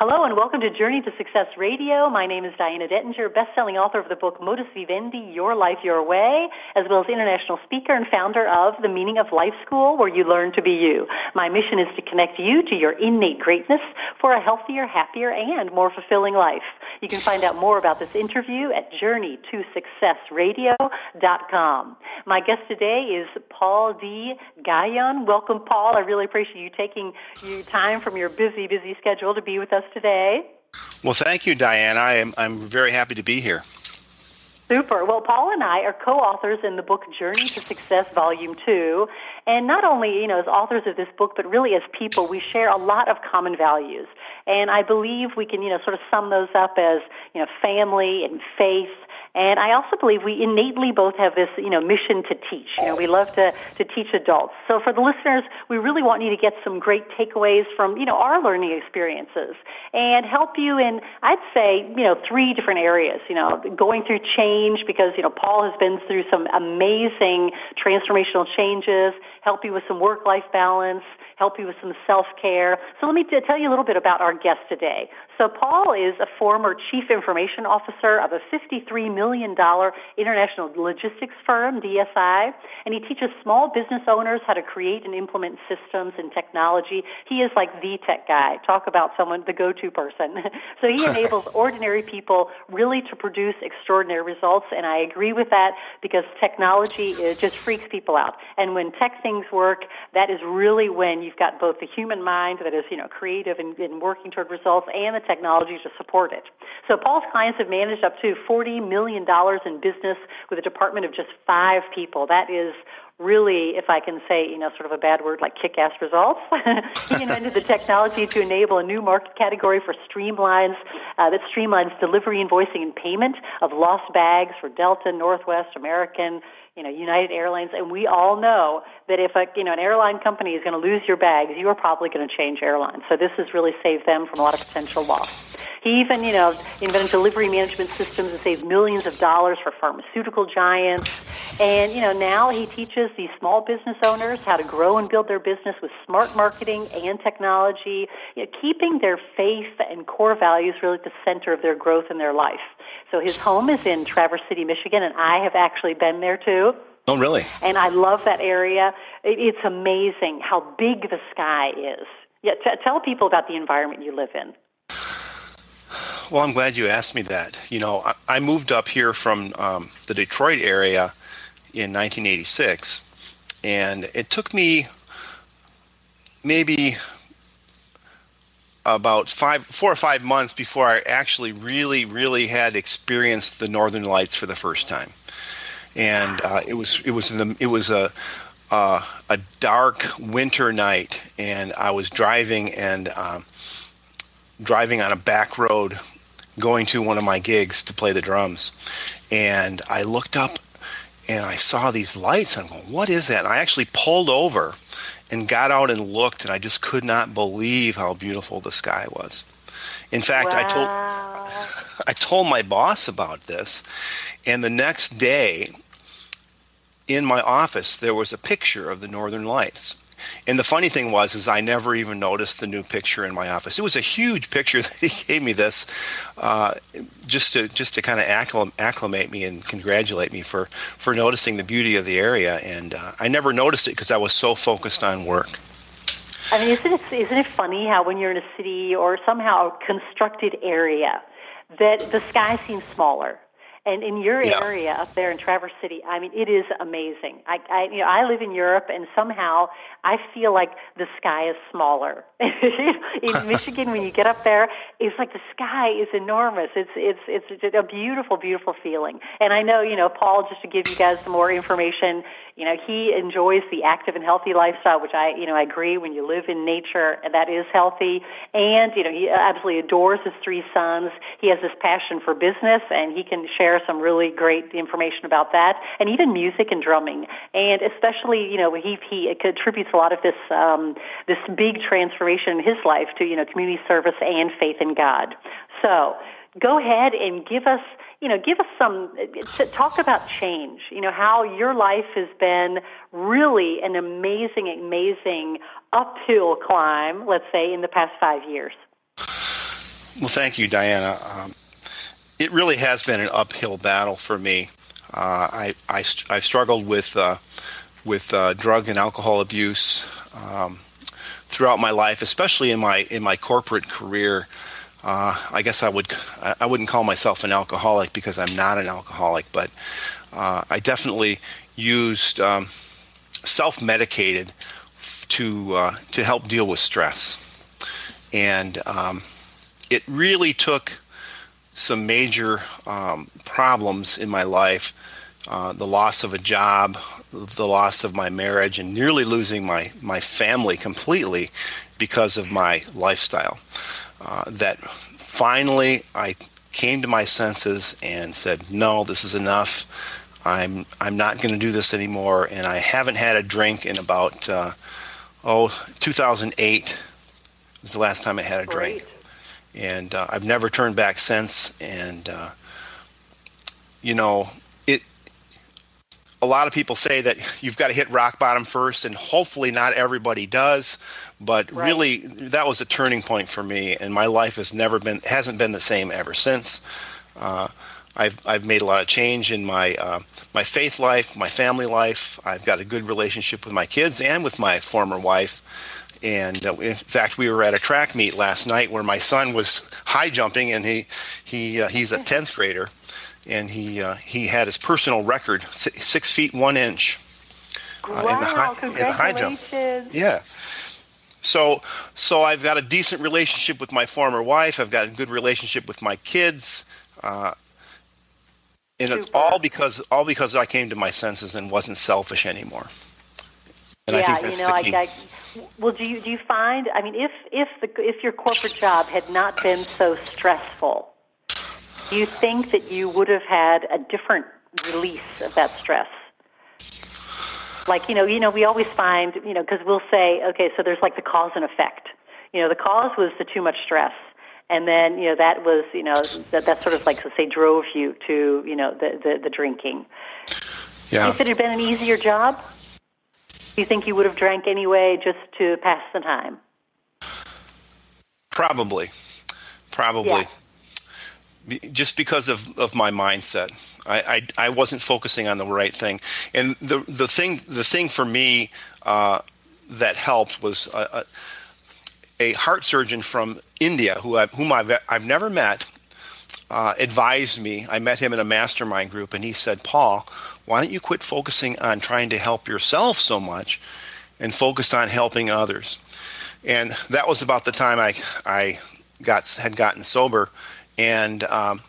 Hello and welcome to Journey to Success Radio. My name is Diana Dentinger, best-selling author of the book Modus Vivendi, Your Life Your Way, as well as international speaker and founder of the Meaning of Life School, where you learn to be you. My mission is to connect you to your innate greatness for a healthier, happier, and more fulfilling life. You can find out more about this interview at journeytosuccessradio.com. My guest today is Paul D. Guyon. Welcome, Paul. I really appreciate you taking you time from your busy, busy schedule to be with us today. Well, thank you, Diane. I am I'm very happy to be here. Super. Well, Paul and I are co-authors in the book Journey to Success Volume 2. And not only, you know, as authors of this book, but really as people, we share a lot of common values. And I believe we can, you know, sort of sum those up as, you know, family and faith and I also believe we innately both have this, you know, mission to teach. You know, we love to, to teach adults. So for the listeners, we really want you to get some great takeaways from, you know, our learning experiences and help you in, I'd say, you know, three different areas. You know, going through change because, you know, Paul has been through some amazing transformational changes, help you with some work-life balance, help you with some self-care. So let me t- tell you a little bit about our guest today. So Paul is a former chief information officer of a $53 million international logistics firm, DSI, and he teaches small business owners how to create and implement systems and technology. He is like the tech guy. Talk about someone, the go-to person. so he enables ordinary people really to produce extraordinary results, and I agree with that because technology just freaks people out. And when tech things work, that is really when you've got both the human mind that is, you know, creative and, and working toward results and the technology to support it. So Paul's clients have managed up to $40 million in business with a department of just five people. That is really, if I can say, you know, sort of a bad word like kick-ass results. he invented the technology to enable a new market category for streamlines uh, that streamlines delivery, invoicing, and payment of lost bags for Delta, Northwest, American, you know, United Airlines, and we all know that if a you know an airline company is going to lose your bags, you are probably going to change airlines. So this has really saved them from a lot of potential loss. He even, you know, invented delivery management systems that saved millions of dollars for pharmaceutical giants. And, you know, now he teaches these small business owners how to grow and build their business with smart marketing and technology, you know, keeping their faith and core values really at the center of their growth in their life. So his home is in Traverse City, Michigan, and I have actually been there too. Oh, really? And I love that area. It's amazing how big the sky is. Yeah, t- tell people about the environment you live in. Well, I'm glad you asked me that. You know, I, I moved up here from um, the Detroit area in 1986, and it took me maybe about five, four or five months before I actually really, really had experienced the Northern Lights for the first time. And uh, it was it was the it was a uh, a dark winter night, and I was driving and um, driving on a back road, going to one of my gigs to play the drums, and I looked up and I saw these lights. I'm going, "What is that?" And I actually pulled over and got out and looked, and I just could not believe how beautiful the sky was. In fact, wow. I told I told my boss about this, and the next day in my office there was a picture of the northern lights. And the funny thing was, is I never even noticed the new picture in my office. It was a huge picture that he gave me this, uh, just to just to kind of acclim- acclimate me and congratulate me for for noticing the beauty of the area. And uh, I never noticed it because I was so focused on work. I mean, isn't it, isn't it funny how when you're in a city or somehow constructed area, that the sky seems smaller? And in your yeah. area up there in Traverse City, I mean, it is amazing. I, I, you know, I live in Europe, and somehow I feel like the sky is smaller. in Michigan, when you get up there, it's like the sky is enormous. It's it's it's a beautiful, beautiful feeling. And I know, you know, Paul, just to give you guys some more information, you know, he enjoys the active and healthy lifestyle, which I, you know, I agree. When you live in nature, that is healthy. And you know, he absolutely adores his three sons. He has this passion for business, and he can share some really great information about that, and even music and drumming. And especially, you know, he he contributes a lot of this um, this big transformation in his life to you know community service and faith in God. So go ahead and give us you know, give us some, talk about change, you know, how your life has been really an amazing, amazing uphill climb, let's say, in the past five years. Well, thank you, Diana. Um, it really has been an uphill battle for me. Uh, I, I, I struggled with, uh, with uh, drug and alcohol abuse um, throughout my life, especially in my, in my corporate career. Uh, I guess I would I wouldn't call myself an alcoholic because I'm not an alcoholic, but uh, I definitely used um, self-medicated to uh, to help deal with stress, and um, it really took some major um, problems in my life, uh, the loss of a job, the loss of my marriage, and nearly losing my my family completely because of my lifestyle. Uh, that finally I came to my senses and said, "No, this is enough. I'm I'm not going to do this anymore." And I haven't had a drink in about uh, oh 2008 was the last time I had a Great. And uh, I've never turned back since. And uh, you know, it. a lot of people say that you've got to hit rock bottom first, and hopefully not everybody does. But right. really, that was a turning point for me, and my life has never been hasn't been the same ever since. Uh, I've I've made a lot of change in my uh, my faith life, my family life. I've got a good relationship with my kids and with my former wife. And uh, in fact, we were at a track meet last night where my son was high jumping, and he he uh, he's a tenth grader and he uh, he had his personal record six feet one inch uh, wow, in, the high, in the high jump. Yeah. So so I've got a decent relationship with my former wife. I've got a good relationship with my kids. Uh, and Super. it's all because all because I came to my senses and wasn't selfish anymore. And yeah, you know, I, I, well, do you do you find? I mean, if if the if your corporate job had not been so stressful, do you think that you would have had a different release of that stress? Like, you know, you know, we always find, you know, because we'll say, okay, so there's like the cause and effect. You know, the cause was the too much stress. And then, you know, that was, you know, that, that sort of like, so say, drove you to, you know, the, the, the drinking. Yeah. If it had been an easier job, do you think you would have drank anyway just to pass the time? Probably. Probably. Yeah just because of, of my mindset. I, I, I, wasn't focusing on the right thing. And the, the, thing, the thing for me uh, that helped was a, a, heart surgeon from India who I've, whom I've, I've never met uh, advised me. I met him in a mastermind group, and he said, Paul, why don't you quit focusing on trying to help yourself so much and focus on helping others? And that was about the time I, I got, had gotten sober and um,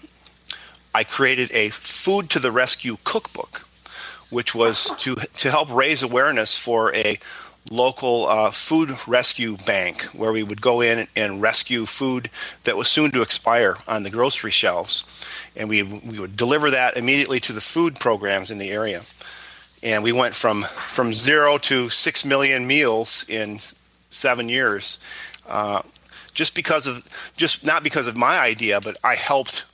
I created a Food to the Rescue cookbook, which was to to help raise awareness for a local uh, food rescue bank where we would go in and rescue food that was soon to expire on the grocery shelves, and we we would deliver that immediately to the food programs in the area. And we went from from zero to six million meals in seven years. Uh, just because of just not because of my idea, but I helped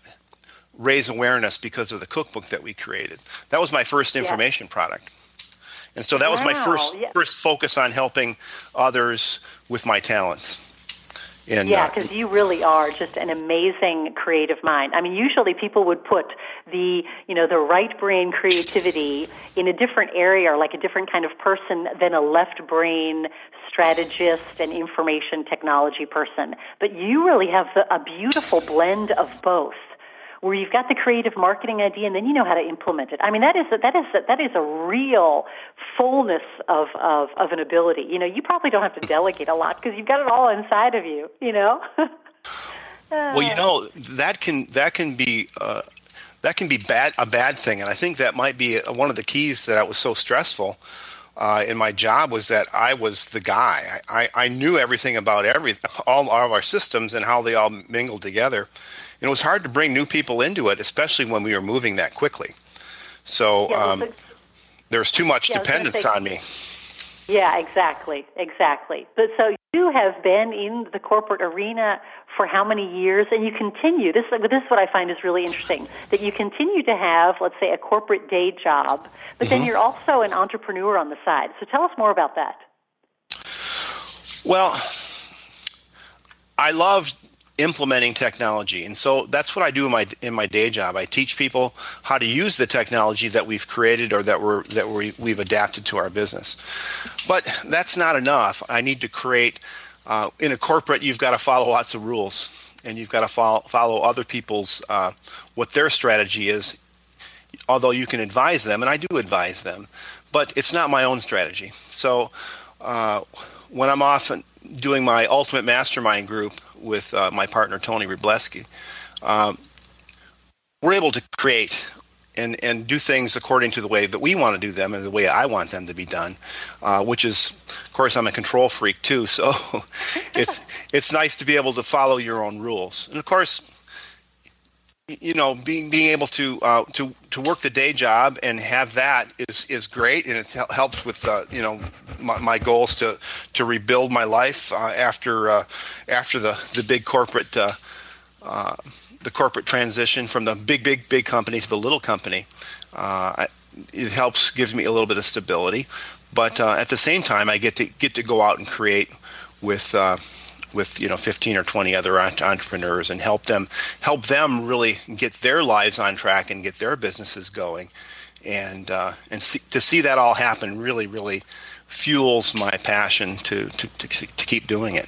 raise awareness because of the cookbook that we created. That was my first information yeah. product. And so that was my first yeah. first focus on helping others with my talents. And, Yeah, uh, because you really are just an amazing creative mind. I mean, usually people would put the, you know, the right brain creativity in a different area or like a different kind of person than a left brain strategist and information technology person. But you really have the, a beautiful blend of both. Where you've got the creative marketing idea, and then you know how to implement it. I mean, that is a, that is a, that is a real fullness of, of of an ability. You know, you probably don't have to delegate a lot because you've got it all inside of you. You know. Well, you know that can that can be uh, that can be bad a bad thing, and I think that might be uh, one of the keys that I was so stressful uh, in my job was that I was the guy. I, I, I knew everything about every all, all of our systems and how they all mingled together. And it was hard to bring new people into it, especially when we were moving that quickly. So Yeah, um, but- there was too much Yeah, I was gonna dependence say- on me. Yeah, exactly, exactly. But so you have been in the corporate arena for how many years, and you continue. This, this is what I find is really interesting that you continue to have, let's say, a corporate day job, but then you're also an entrepreneur on the side. So tell us more about that. Well, I love implementing technology, and so that's what I do in my in my day job. I teach people how to use the technology that we've created or that we're that we, we've adapted to our business. But that's not enough. I need to create. Uh, in a corporate, you've got to follow lots of rules, and you've got to follow, follow other people's uh, what their strategy is. Although you can advise them, and I do advise them, but it's not my own strategy. So uh, when I'm off and doing my ultimate mastermind group with uh, my partner Tony Ribleski, um, we're able to create and, and do things according to the way that we want to do them and the way I want them to be done, uh, which is, of course, I'm a control freak too. So it's it's nice to be able to follow your own rules, and of course, you know, being being able to uh, to to work the day job and have that is is great, and it helps with uh, you know my, my goals to to rebuild my life uh, after uh, after the the big corporate. Uh, uh, the corporate transition from the big, big, big company to the little company, I, it helps gives me a little bit of stability. But at the same time, I get to get to go out and create with with you know 15 or 20 other entrepreneurs and help them help them really get their lives on track and get their businesses going. And uh, and see, to see that all happen really, really fuels my passion to to, to, to keep doing it.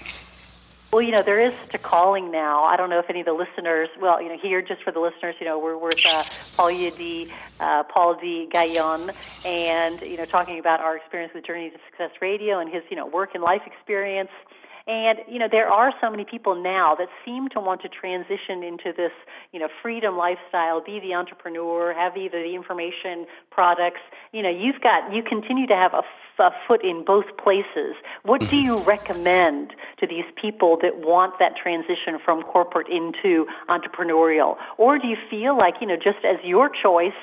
Well, you know, there is such a calling now. I don't know if any of the listeners, well, you know, here, just for the listeners, you know, we're with uh, Paul D, uh, Paul D. Guyon, and, you know, talking about our experience with Journey to Success Radio and his, you know, work and life experience. And, you know, there are so many people now that seem to want to transition into this, you know, freedom lifestyle, be the entrepreneur, have either the information products. You know, you've got, you continue to have a, f- a foot in both places. What do you recommend to these people that want that transition from corporate into entrepreneurial? Or do you feel like, you know, just as your choice,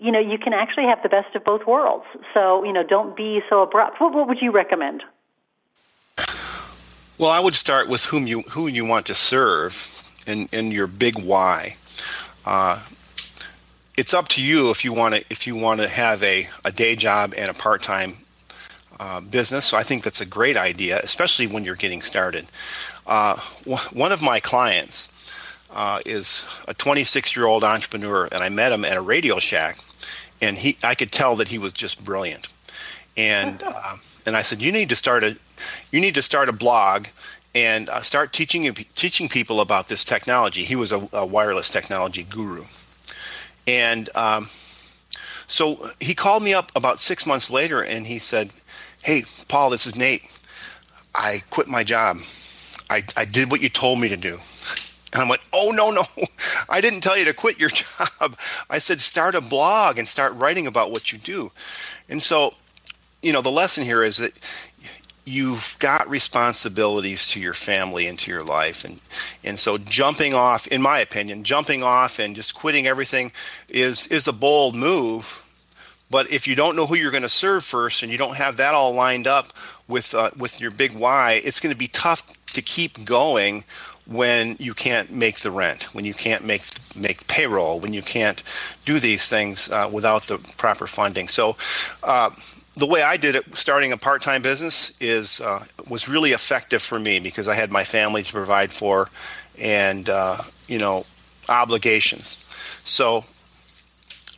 you know, you can actually have the best of both worlds. So, you know, don't be so abrupt. What, what would you recommend? Well, I would start with whom you who you want to serve, and and your big why. Uh, it's up to you if you want to if you want to have a, a day job and a part time uh, business. So I think that's a great idea, especially when you're getting started. Uh, wh- one of my clients uh, is a 26 year old entrepreneur, and I met him at a Radio Shack, and he I could tell that he was just brilliant, and uh, and I said you need to start a you need to start a blog and uh, start teaching teaching people about this technology. He was a, a wireless technology guru, and um, so he called me up about six months later, and he said, "Hey, Paul, this is Nate. I quit my job. I, I did what you told me to do." And I went, "Oh no, no! I didn't tell you to quit your job. I said start a blog and start writing about what you do." And so, you know, the lesson here is that you've got responsibilities to your family and to your life. And and so jumping off in my opinion jumping off and just quitting everything is is a bold move. But if you don't know who you're going to serve first and you don't have that all lined up with uh, with your big why it's going to be tough to keep going when you can't make the rent when you can't make make payroll when you can't do these things uh, without the proper funding. So uh, the way I did it, starting a part-time business, is uh, was really effective for me because I had my family to provide for, and uh, you know, obligations. So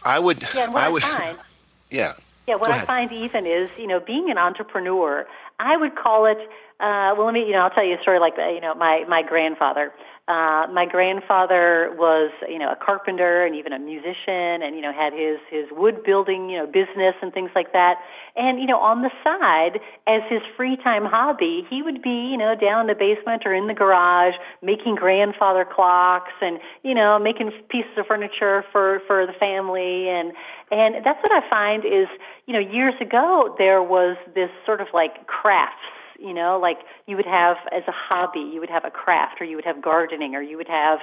I would. Yeah, what I I, find. Yeah. Yeah, what I find even is, you know, being an entrepreneur, I would call it. Uh, well, let me, you know, I'll tell you a story like. You know, my my grandfather. Uh, my grandfather was, you know, a carpenter and even a musician, and you know, had his his wood building, you know, business and things like that. And you know, on the side, as his free time hobby, he would be, you know, down in the basement or in the garage making grandfather clocks and you know, making pieces of furniture for for the family and and that's what I find is, you know, years ago there was this sort of like crafts you know like you would have as a hobby you would have a craft or you would have gardening or you would have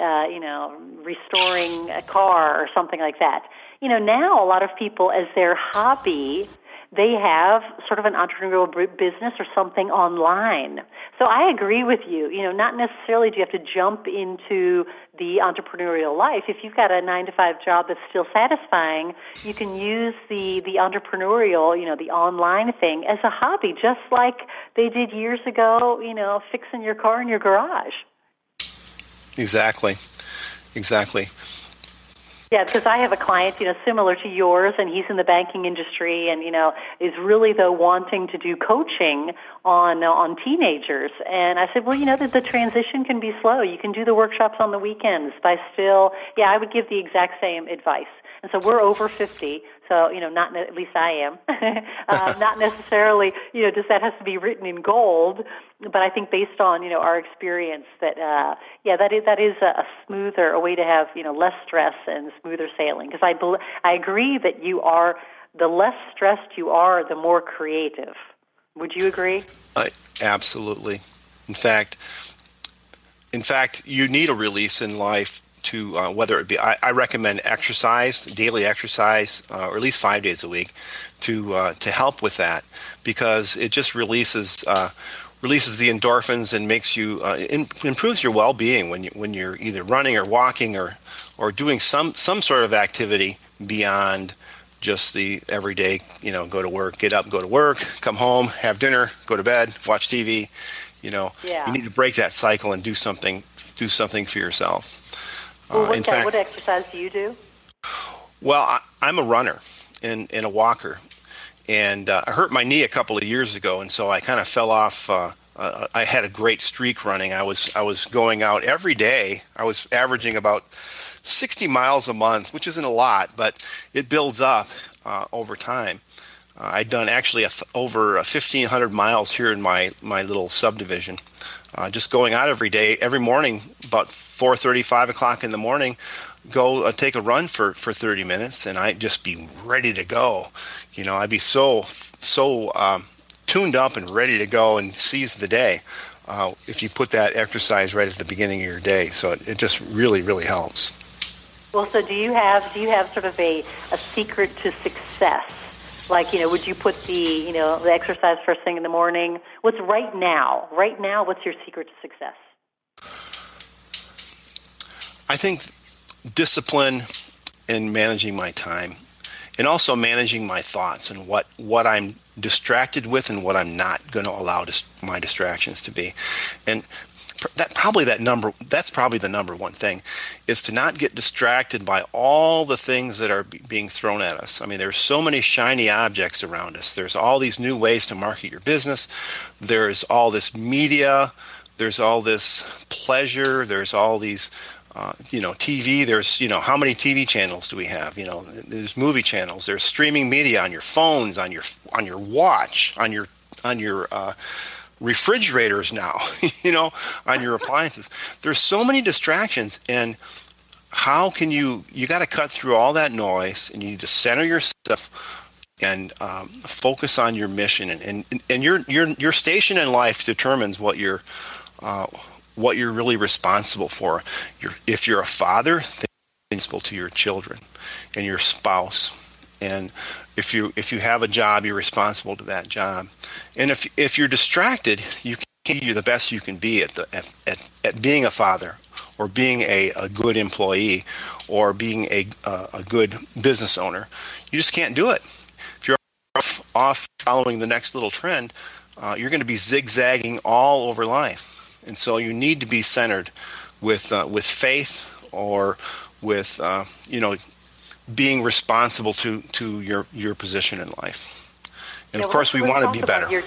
uh you know restoring a car or something like that. You know now a lot of people as their hobby they have sort of an entrepreneurial business or something online. So I agree with you. You know, not necessarily do you have to jump into the entrepreneurial life. If you've got a nine to five job that's still satisfying, you can use the the entrepreneurial, you know, the online thing as a hobby, just like they did years ago. You know, fixing your car in your garage. Exactly. Exactly. Yeah, because I have a client, you know, similar to yours, and he's in the banking industry, and you know, is really though wanting to do coaching on uh, on teenagers. And I said, well, you know, that the transition can be slow. You can do the workshops on the weekends by still. Yeah, I would give the exact same advice. And so we're over 50, so you know, not at least I am. uh, not necessarily, you know, just that has to be written in gold, but I think based on you know our experience that uh, yeah, that is that is a, a smoother, a way to have you know less stress and smoother sailing. Because I bel I agree that you are the less stressed you are, the more creative. Would you agree? Uh, absolutely. In fact, in fact, you need a release in life to uh, whether it be. I, I recommend exercise, daily exercise, uh, or at least five days a week, to uh, to help with that because it just releases. Uh, releases the endorphins and makes you uh, in, improves your well-being when you when you're either running or walking or or doing some some sort of activity beyond just the everyday, you know, go to work, get up, go to work, come home, have dinner, go to bed, watch TV. You know, Yeah. you need to break that cycle and do something, do something for yourself. Well, Uh, what, fact, what exercise do you do? well, I, I'm a runner and, and a walker, and uh, I hurt my knee a couple of years ago, and so I kind of fell off. Uh, uh, I had a great streak running. I was I was going out every day. I was averaging about 60 miles a month, which isn't a lot, but it builds up uh, over time. Uh, I'd done actually a th- over uh, 1,500 miles here in my, my little subdivision. Uh, just going out every day, every morning, about 4:30, 5 o'clock in the morning, go uh, take a run for, for 30 minutes, and I'd just be ready to go. You know, I'd be so so um, tuned up and ready to go and seize the day. Uh, if you put that exercise right at the beginning of your day, so it, it just really really helps. Well, so do you have do you have sort of a, a secret to success? Like, you know, would you put the, you know, the exercise first thing in the morning? What's right now? Right now, what's your secret to success? I think discipline in managing my time and also managing my thoughts and what, what I'm distracted with and what I'm not going to allow dis- my distractions to be. And that probably that number that's probably the number one thing is to not get distracted by all the things that are be- being thrown at us. I mean there's so many shiny objects around us. There's all these new ways to market your business. There's all this media, there's all this pleasure, there's all these uh, you know, TV. There's, you know, how many TV channels do we have? You know, there's movie channels. There's streaming media on your phones, on your on your watch, on your on your uh, refrigerators now. you know, on your appliances. There's so many distractions, and how can you? You got to cut through all that noise, and you need to center yourself and um, focus on your mission. And, and and your your your station in life determines what your uh, what you're really responsible for. You're, if you're a father, you're responsible to your children and your spouse. And if you if you have a job, you're responsible to that job. And if if you're distracted, you can be the best you can be at the at, at, at being a father or being a, a good employee or being a uh, a good business owner. You just can't do it. If you're off, off following the next little trend, uh, you're going to be zigzagging all over life. And so you need to be centered with uh, with faith or with uh, you know being responsible to to your your position in life. And Yeah, of course, we want to be better. your-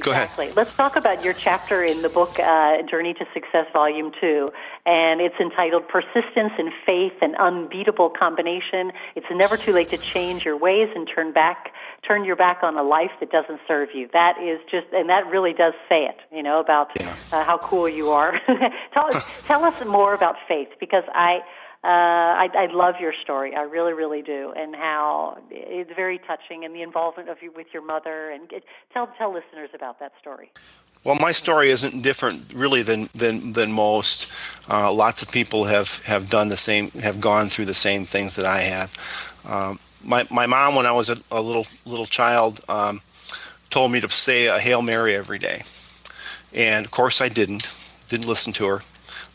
Go ahead. Exactly. Let's talk about your chapter in the book uh, Journey to Success, Volume 2. And it's entitled Persistence and Faith, an Unbeatable Combination. It's never too late to change your ways and turn back, turn your back on a life that doesn't serve you. That is just, and that really does say it, you know, about uh, how cool you are. tell, tell us more about faith because I, uh, I, I love your story. I really, really do, and how it's very touching, and the involvement of you with your mother. And tell tell listeners about that story. Well, my story isn't different really than than than most. Uh, lots of people have have done the same, have gone through the same things that I have. Um, my my mom, when I was a, a little little child, um, told me to say a Hail Mary every day, and of course I didn't. Didn't listen to her,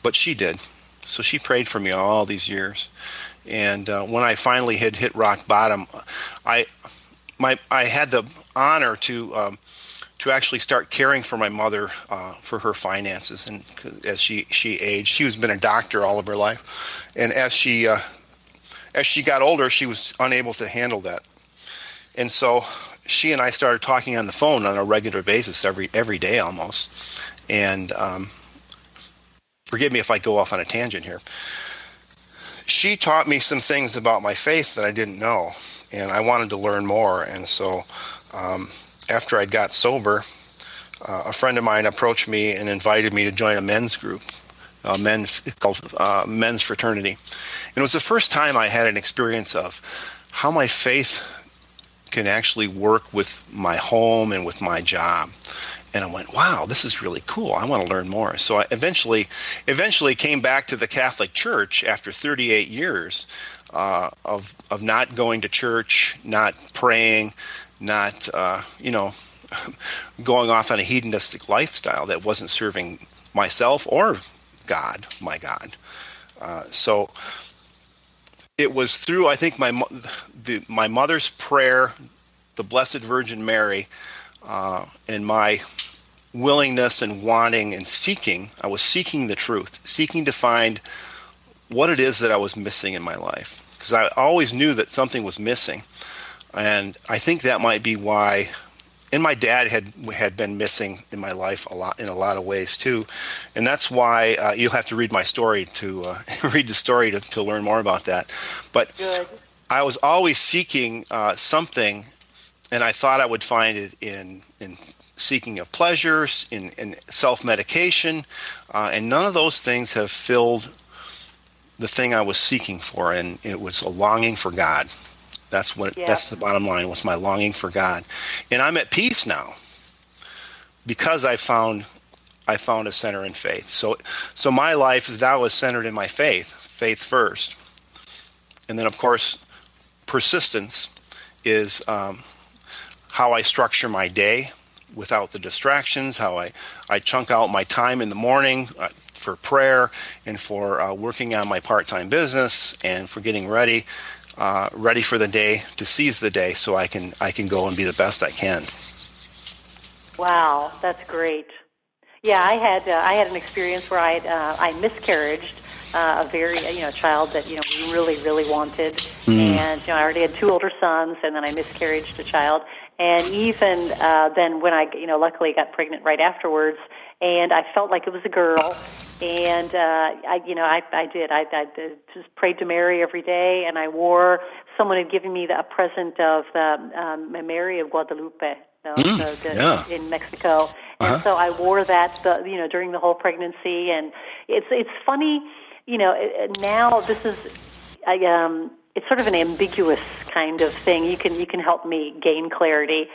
but she did. So she prayed for me all these years, and uh, when I finally had hit rock bottom, I my I had the honor to. Um, to actually start caring for my mother uh, for her finances. And as she she aged she was been a doctor all of her life. And as she uh, as she got older she was unable to handle that. And so she and I started talking on the phone on a regular basis every every day almost. And um, forgive me if I go off on a tangent here she taught me some things about my faith that I didn't know and I wanted to learn more and so um, after I got sober, uh, a friend of mine approached me and invited me to join a men's group, a men called uh, men's fraternity. And it was the first time I had an experience of how my faith can actually work with my home and with my job. And I went, "Wow, this is really cool. I want to learn more." So I eventually, eventually came back to the Catholic Church after 38 years uh, of of not going to church, not praying, not uh, you know going off on a hedonistic lifestyle that wasn't serving myself or God, my God. Uh, so it was through I think my the, my mother's prayer, the Blessed Virgin Mary, uh, and my willingness and wanting and seeking. I was seeking the truth, seeking to find what it is that I was missing in my life because I always knew that something was missing and I think that might be why. And my dad had had been missing in my life a lot in a lot of ways too, and that's why uh, you'll have to read my story to uh, read the story to, to learn more about that. But Good. I was always seeking uh, something, and I thought I would find it in in seeking of pleasures, in, in self medication, uh, and none of those things have filled the thing I was seeking for, and it was a longing for God. That's what. Yeah. That's the bottom line. Was my longing for God, and I'm at peace now because I found I found a center in faith. So, so my life is now is centered in my faith, faith first, and then of course, persistence is um, how I structure my day without the distractions. How I I chunk out my time in the morning. Uh, for prayer and for uh, working on my part-time business and for getting ready uh, ready for the day to seize the day so I can I can go and be the best I can. Wow, that's great. Yeah, I had uh, I had an experience where I uh, I miscarried uh, a very you know child that you know we really really wanted, and you know I already had two older sons, and then I miscarried a child, and even uh, then when I you know luckily got pregnant right afterwards, and I felt like it was a girl, and uh, I you know I I did I, I did, just prayed to Mary every day, and I wore someone had given me the, a present of the um, Mary of Guadalupe. No, so the, yeah. in Mexico, and so I wore that, the, you know, during the whole pregnancy, and it's it's funny, you know, now this is, I, um, it's sort of an ambiguous kind of thing. You can you can help me gain clarity.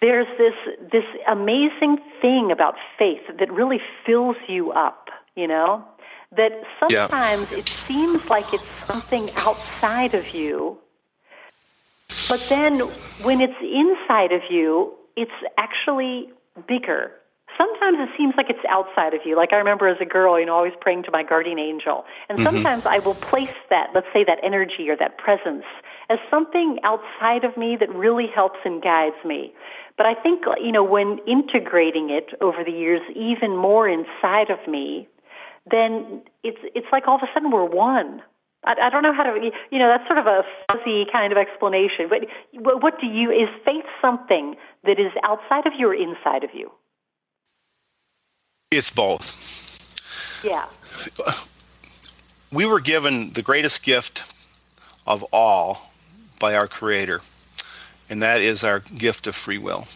There's this this amazing thing about faith that really fills you up, you know, that Yeah. sometimes it seems like it's something outside of you but then when it's inside of you, it's actually bigger. Sometimes it seems like it's outside of you. Like I remember as a girl, you know, always praying to my guardian angel. And mm-hmm. sometimes I will place that, let's say that energy or that presence as something outside of me that really helps and guides me. But I think, you know, when integrating it over the years even more inside of me, then it's it's like all of a sudden we're one. I, I don't know how to, you know, that's sort of a fuzzy kind of explanation. But what do you, is faith something that is outside of you or inside of you? It's both. Yeah. We were given the greatest gift of all by our Creator, and that is our gift of free will.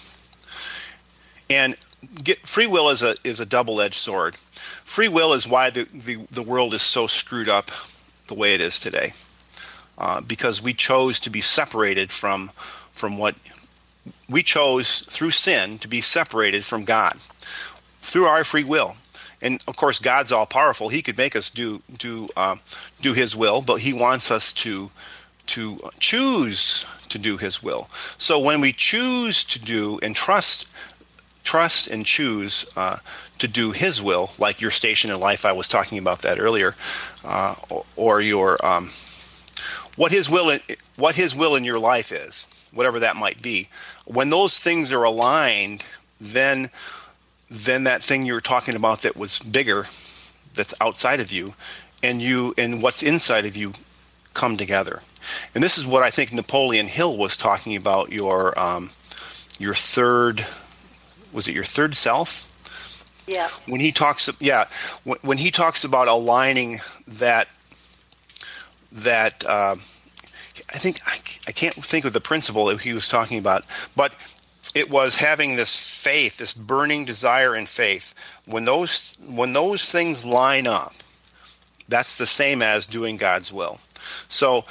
And get, free will is a is a double edged sword. Free will is why the, the, the world is so screwed up the way it is today, uh, because we chose to be separated from from what we chose through sin to be separated from God through our free will. And of course, God's all powerful. He could make us do do uh, do His will, but He wants us to to choose to do His will. So when we choose to do and trust trust and choose uh, to do His will, like your station in life, I was talking about that earlier, uh, or, your um, what His will what His will in your life is, whatever that might be. When those things are aligned, then then that thing you were talking about that was bigger, that's outside of you, and you and what's inside of you come together. And this is what I think Napoleon Hill was talking about your um, your third was it your third self? Yeah. When he talks, yeah, when, when he talks about aligning that that uh, I think I, I can't think of the principle that he was talking about, but it was having this faith, this burning desire and faith. When those when those things line up, that's the same as doing God's will. So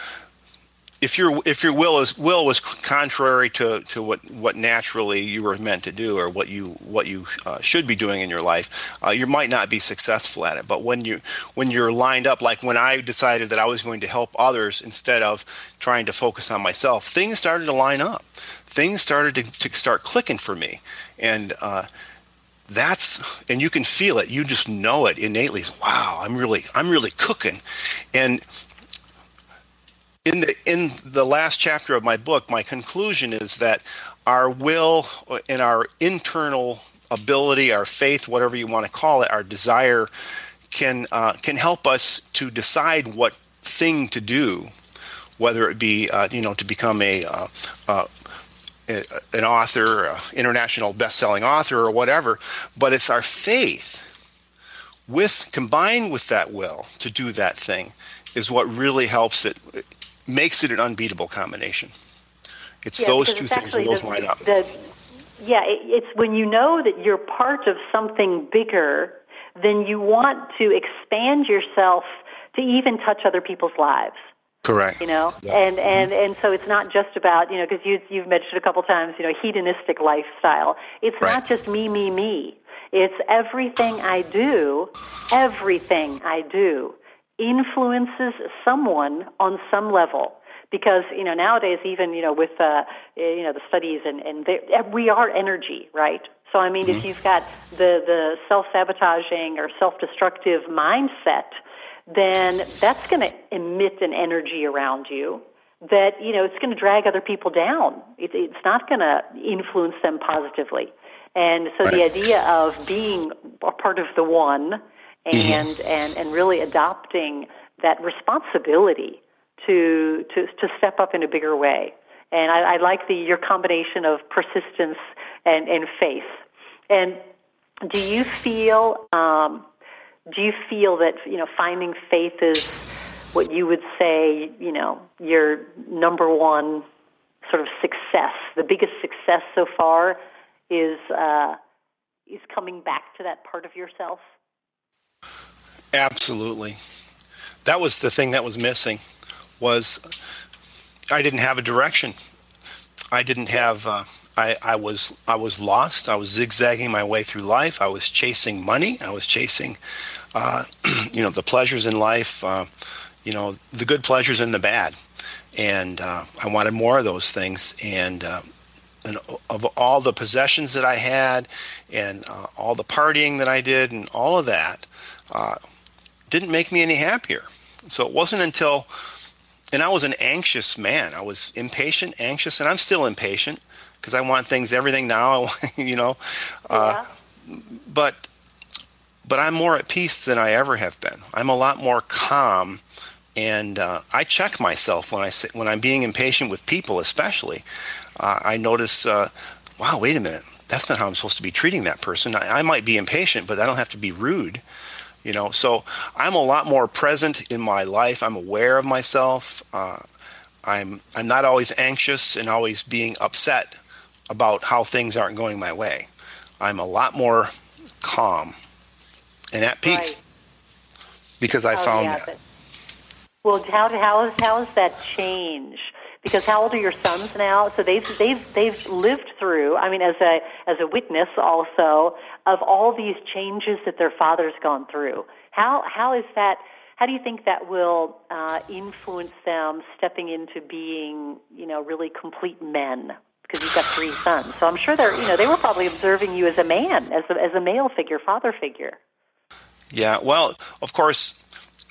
if your if your will is will was contrary to, to what, what naturally you were meant to do or what you what you uh, should be doing in your life, uh, you might not be successful at it. But when you when you're lined up, like when I decided that I was going to help others instead of trying to focus on myself, things started to line up. Things started to, to start clicking for me, and uh, that's and you can feel it. You just know it innately. Wow, I'm really I'm really cooking, and in the in the last chapter of my book, my conclusion is that our will and our internal ability, our faith, whatever you want to call it, our desire, can uh, can help us to decide what thing to do, whether it be uh, you know to become a, uh, uh an author, an international best-selling author, or whatever. But it's our faith with combined with that will to do that thing is what really helps it makes it an unbeatable combination. It's yeah, those two it's things when those line up. The, yeah, it, it's when you know that you're part of something bigger, then you want to expand yourself to even touch other people's lives. Correct. You know, yeah. and mm-hmm. and and so it's not just about you know because you you've mentioned a couple times you know hedonistic lifestyle. It's right. not just me me me. It's everything I do, everything I do influences someone on some level because you know nowadays even you know with uh, you know the studies and and they, we are energy right so i mean mm-hmm. if you've got the the self sabotaging or self destructive mindset then that's going to emit an energy around you that you know it's going to drag other people down it, it's not going to influence them positively and so right. the idea of being a part of the one. And mm-hmm. and and really adopting that responsibility to to to step up in a bigger way. And I, I like the your combination of persistence and, and faith. And do you feel um, do you feel that you know finding faith is what you would say you know your number one sort of success, the biggest success so far is uh, is coming back to that part of yourself? Absolutely. That was the thing that was missing was I didn't have a direction. I didn't have uh, I, I was I was lost. I was zigzagging my way through life. I was chasing money. I was chasing uh, you know the pleasures in life, uh, you know the good pleasures and the bad, and uh, I wanted more of those things. And uh, and of all the possessions that I had, and uh, all the partying that I did, and all of that, uh, didn't make me any happier. So it wasn't until and I was an anxious man. I was impatient, anxious, and I'm still impatient because I want things, everything now. you know, uh, but but I'm more at peace than I ever have been. I'm a lot more calm, and uh, I check myself when I sit, when I'm being impatient with people, especially. Uh, I notice, uh, wow, wait a minute, that's not how I'm supposed to be treating that person. I, I might be impatient, but I don't have to be rude you know so i'm a lot more present in my life i'm aware of myself uh, i'm i'm not always anxious and always being upset about how things aren't going my way i'm a lot more calm and at peace Right. because i Oh, found yeah, that but- Well, how how is how has that change? Because how old are your sons now? So they've they've they've lived through. I mean, as a as a witness also of all these changes that their father's gone through. How how is that? How do you think that will uh, influence them stepping into being, you know, really complete men? Because you've got three sons, so I'm sure they're, you know, they were probably observing you as a man, as a, as a male figure, father figure. Yeah, well, of course,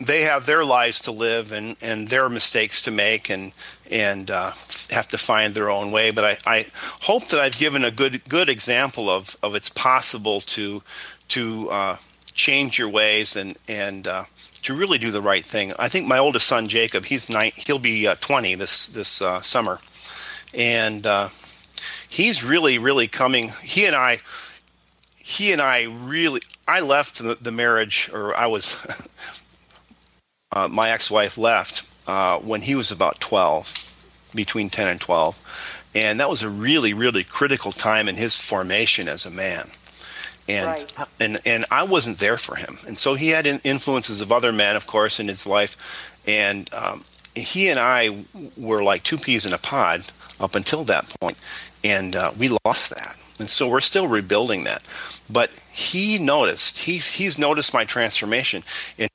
they have their lives to live and, and their mistakes to make and and uh, have to find their own way. But I, I hope that I've given a good good example of, of it's possible to to uh, change your ways and and uh, to really do the right thing. I think my oldest son Jacob, he's nine, he'll be uh, 20 this this uh, summer, and uh, he's really really coming. He and I he and I really, I left the, the marriage, or I was, uh, my ex-wife left uh, when he was about 12, between 10 and 12, and that was a really, really critical time in his formation as a man. And, Right. and and I wasn't there for him, and so he had influences of other men, of course, in his life, and um, he and I were like two peas in a pod up until that point, and uh, we lost that, and so we're still rebuilding that. But he noticed he's he's noticed my transformation, and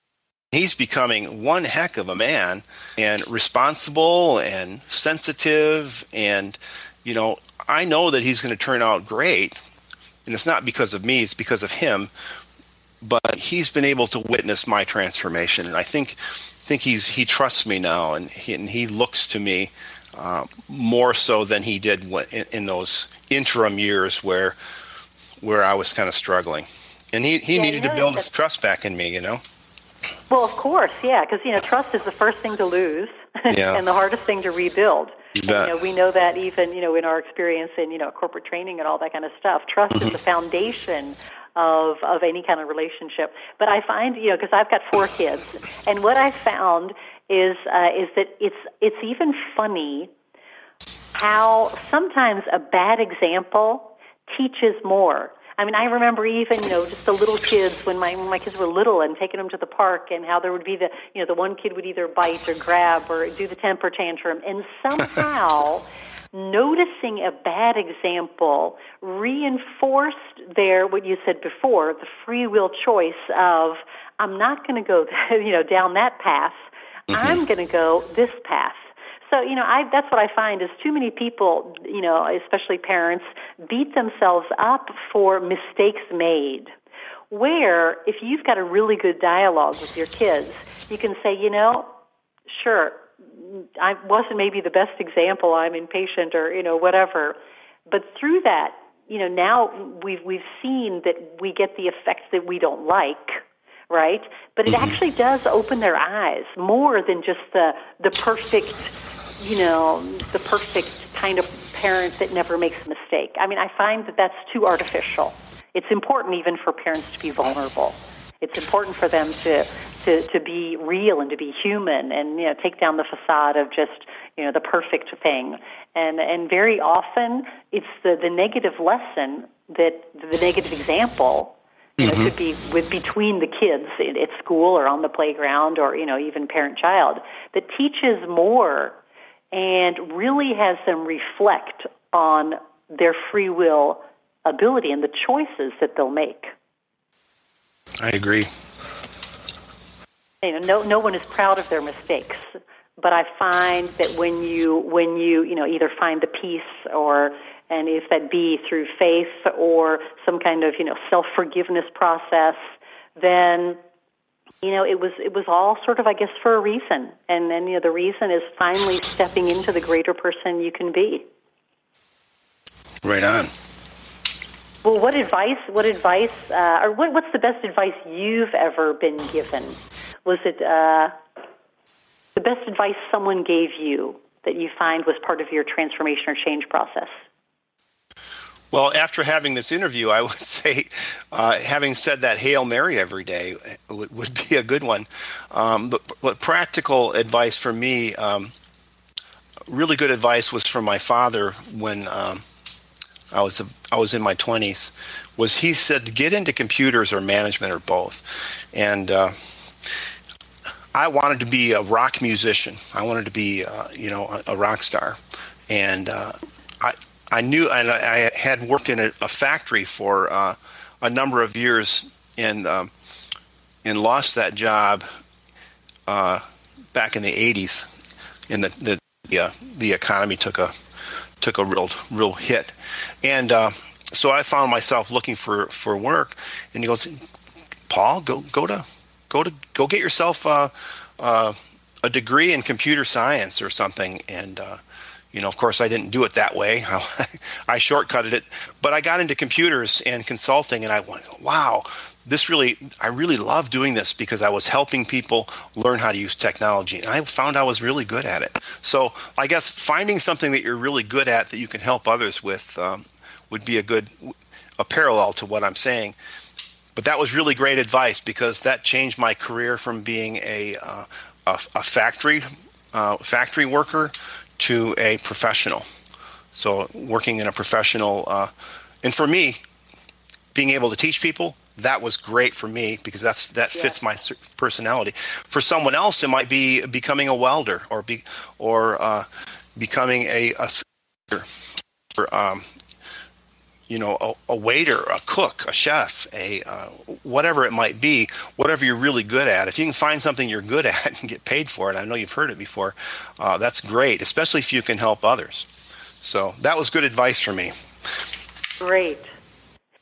he's becoming one heck of a man, and responsible and sensitive, and you know I know that he's going to turn out great, and it's not because of me; it's because of him. But he's been able to witness my transformation, and I think think he's he trusts me now, and he, and he looks to me uh, more so than he did in, in those interim years where where I was kind of struggling, and he he Yeah, needed to build his trust back in me, you know. Well, of course, yeah, because you know trust is the first thing to lose, Yeah. and the hardest thing to rebuild. You And, you know, we know that even you know in our experience in you know corporate training and all that kind of stuff. Trust is the foundation of of any kind of relationship. But I find you know because I've got four kids, and what I found is uh, is that it's it's even funny how sometimes a bad example teaches more. I mean, I remember even you know just the little kids when my when my kids were little and taking them to the park, and how there would be the you know the one kid would either bite or grab or do the temper tantrum, and somehow noticing a bad example reinforced their what you said before the free will choice of I'm not going to go you know down that path. Mm-hmm. I'm going to go this path. So, you know, I, that's what I find is too many people, you know, especially parents, beat themselves up for mistakes made. Where, if you've got a really good dialogue with your kids, you can say, you know, sure, I wasn't maybe the best example. I'm impatient or, you know, whatever. But through that, you know, now we've, we've seen that we get the effects that we don't like right? But it mm-hmm. actually does open their eyes more than just the the perfect, you know, the perfect kind of parent that never makes a mistake. I mean, I find that that's too artificial. It's important even for parents to be vulnerable. It's important for them to to to be real and to be human and you know take down the facade of just you know the perfect thing. And and very often it's the the negative lesson that the negative example you know, it could be with between the kids at, at school or on the playground or you know even parent child that teaches more and really has them reflect on their free will ability and the choices that they'll make. I agree. You know, no no one is proud of their mistakes, but I find that when you when you you know either find the peace or and if that be through faith or some kind of you know self forgiveness process, then you know, it was it was all sort of, I guess, for a reason, and then you know, the reason is finally stepping into the greater person you can be. Right on. Well, what advice? What advice? Uh, or what, what's the best advice you've ever been given? Was it uh, the best advice someone gave you that you find was part of your transformation or change process? Well, after having this interview, I would say uh, having said that Hail Mary every day would, would be a good one. Um, but, but, practical advice for me, um, really good advice was from my father when um, I was I was in my 20s. Was he said get into computers or management or both, and uh, I wanted to be a rock musician. I wanted to be uh, you know a, a, rock star, and uh, I I knew, and I had worked in a, a factory for uh, a number of years, and um, and lost that job uh, back in the '80s. In the the the, uh, the economy took a took a real real hit, and uh, so I found myself looking for for work. And he goes, Paul, go go to go to go get yourself uh, uh, a degree in computer science or something, and you know, of course, I didn't do it that way. I shortcutted it, but I got into computers and consulting, and I went, wow, this really, I really love doing this because I was helping people learn how to use technology, and I found I was really good at it. So I guess finding something that you're really good at that you can help others with um, would be a good, a parallel to what I'm saying. But that was really great advice because that changed my career from being a, uh, a, a factory uh, factory worker to a professional. So working in a professional, uh, and for me, being able to teach people that was great for me because that's that fits my personality. For someone else, it might be becoming a welder or be or uh, becoming a, a or, um, you know, a, a, waiter, a cook, a chef, a uh, whatever it might be, whatever you're really good at. If you can find something you're good at and get paid for it, I know you've heard it before. Uh, that's great, especially if you can help others. So that was good advice for me. Great.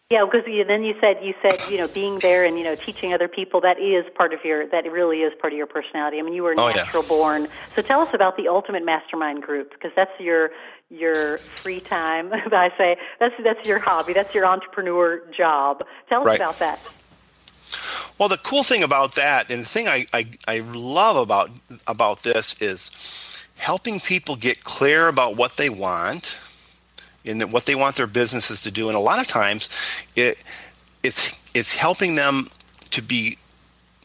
Yeah, because you, then you said you said you know being there and you know teaching other people that is part of your that really is part of your personality. I mean, you were natural oh, yeah. born. So tell us about the Ultimate Mastermind Group because that's your your free time. I say that's that's your hobby. That's your entrepreneur job. Tell us right. about that. Well, the cool thing about that, and the thing I, I, I love about about this is helping people get clear about what they want and what they want their businesses to do. And a lot of times, it it's it's helping them to be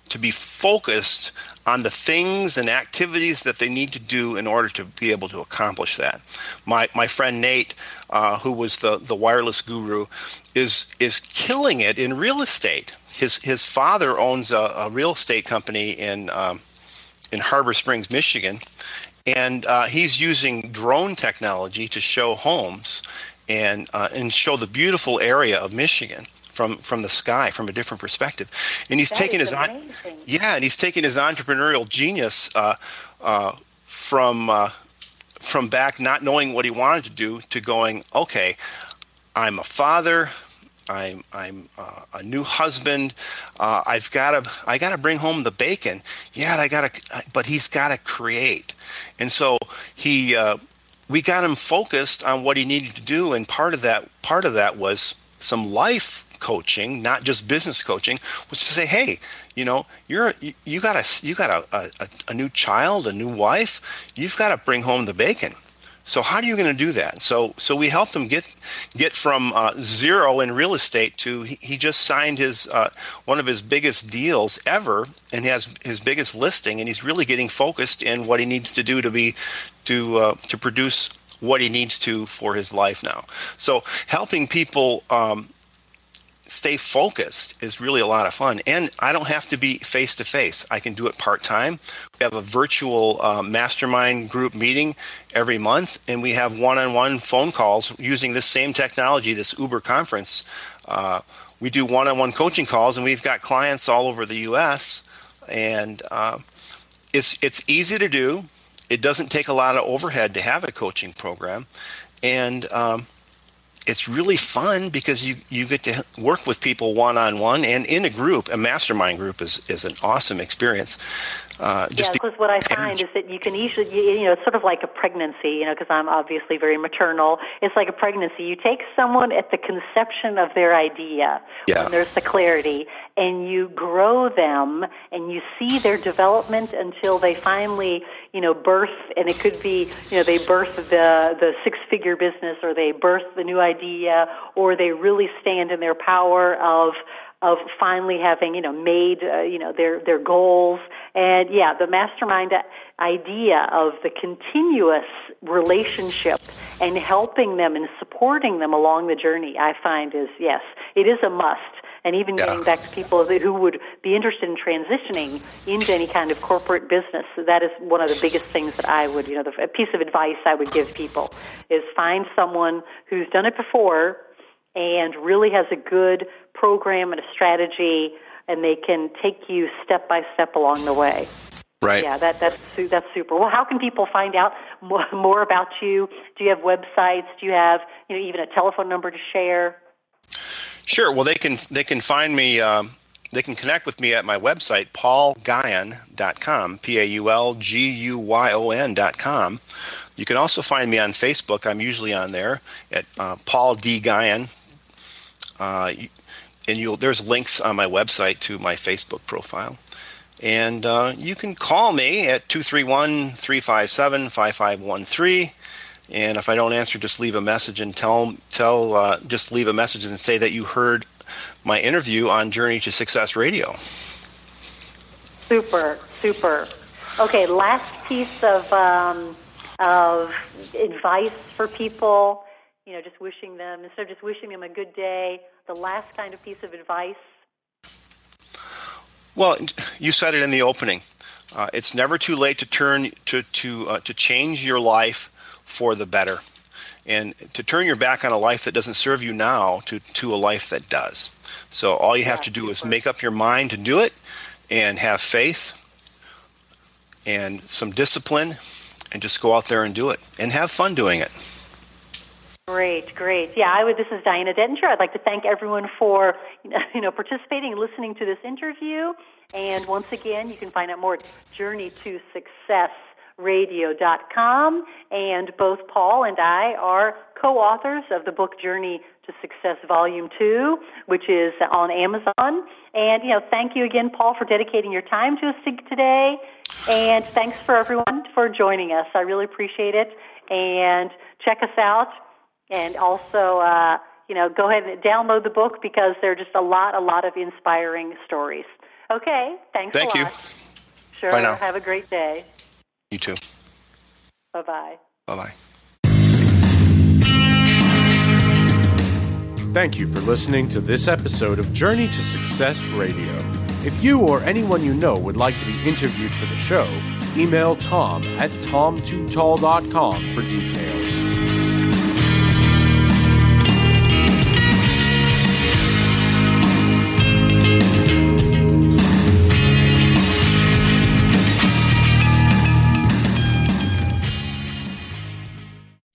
to be focused on the things and activities that they need to do in order to be able to accomplish that. My my friend Nate, uh, who was the the wireless guru, is is killing it in real estate. His his father owns a, a real estate company in um, in Harbor Springs, Michigan, and uh, he's using drone technology to show homes and uh, and show the beautiful area of Michigan from from the sky from a different perspective. And he's that taken his amazing. yeah, and he's taken his entrepreneurial genius uh, uh, from uh, from back not knowing what he wanted to do to going okay, I'm a father. I'm I'm uh, a new husband. Uh, I've got to I got to bring home the bacon. Yeah, I got to, but he's got to create, and so he uh, we got him focused on what he needed to do, and part of that part of that was some life coaching, not just business coaching, was to say, hey, you know, you're you, got a you got a, a, a new child, a new wife, you've got to bring home the bacon. So how are you going to do that? So so we helped him get get from uh, zero in real estate to he, he just signed his uh, one of his biggest deals ever, and he has his biggest listing, and he's really getting focused in what he needs to do to be to uh, to produce what he needs to for his life now. So helping people um, stay focused is really a lot of fun. And I don't have to be face to face. I can do it part time. We have a virtual uh, mastermind group meeting every month, and we have one on one phone calls using this same technology, this Uber conference. Uh, we do one on one coaching calls, and we've got clients all over the U.S. And uh, it's it's easy to do. It doesn't take a lot of overhead to have a coaching program, and um, it's really fun because you you get to work with people one on one and in a group. A mastermind group is is an awesome experience. Uh, yeah, because what I find is that you can easily, you know, it's sort of like a pregnancy, you know, because I'm obviously very maternal. It's like a pregnancy. You take someone at the conception of their idea, yeah. when there's the clarity, and you grow them and you see their development until they finally, you know, birth, and it could be, you know, they birth the, the six figure business or they birth the new idea or they really stand in their power of, of finally having you know made uh, you know their their goals. And yeah the mastermind idea of the continuous relationship and helping them and supporting them along the journey i find is yes it is a must and even yeah. getting back to people who would be interested in transitioning into any kind of corporate business that is one of the biggest things that i would you know the, a piece of advice i would give people is find someone who's done it before and really has a good program and a strategy, and they can take you step by step along the way. Right. Yeah, that, that's that's super. Well, how can people find out more, more about you? Do you have websites? Do you have you know even a telephone number to share? Sure. Well, they can they can find me. Um, they can connect with me at my website, paulguyon.com, P A U L G U Y O N.com. You can also find me on Facebook. I'm usually on there at uh, Paul D. Guyon. Uh, and there's links on my website to my Facebook profile. And uh, you can call me at 231 357 5513. And if I don't answer, just leave a message and tell, tell uh, just leave a message and say that you heard my interview on Journey to Success Radio. Super, super. Okay, last piece of, um, of advice for people you know, just wishing them, instead of just wishing them a good day, the last kind of piece of advice? Well, you said it in the opening. Uh, it's never too late to turn to to uh, to change your life for the better, and to turn your back on a life that doesn't serve you now to to a life that does. So all you have to do is make up your mind to do it, and have faith, and some discipline, and just go out there and do it, and have fun doing it. Great, great. Yeah, I would. This is Diana Dentinger. I'd like to thank everyone for you know participating and listening to this interview. And once again, you can find out more at Journey to Success radio.com and both Paul and I are co-authors of the book Journey to Success Volume 2 which is on Amazon. And you know thank you again Paul for dedicating your time to us today. And thanks for everyone for joining us. I really appreciate it. And check us out. And also uh, you know go ahead and download the book because there are just a lot a lot of inspiring stories. Okay thanks thank you. sure Bye now. have a great day you too bye-bye bye-bye Thank you for listening to this episode of Journey to Success Radio. If you or anyone you know would like to be interviewed for the show, email tom at tomtootall.com for details.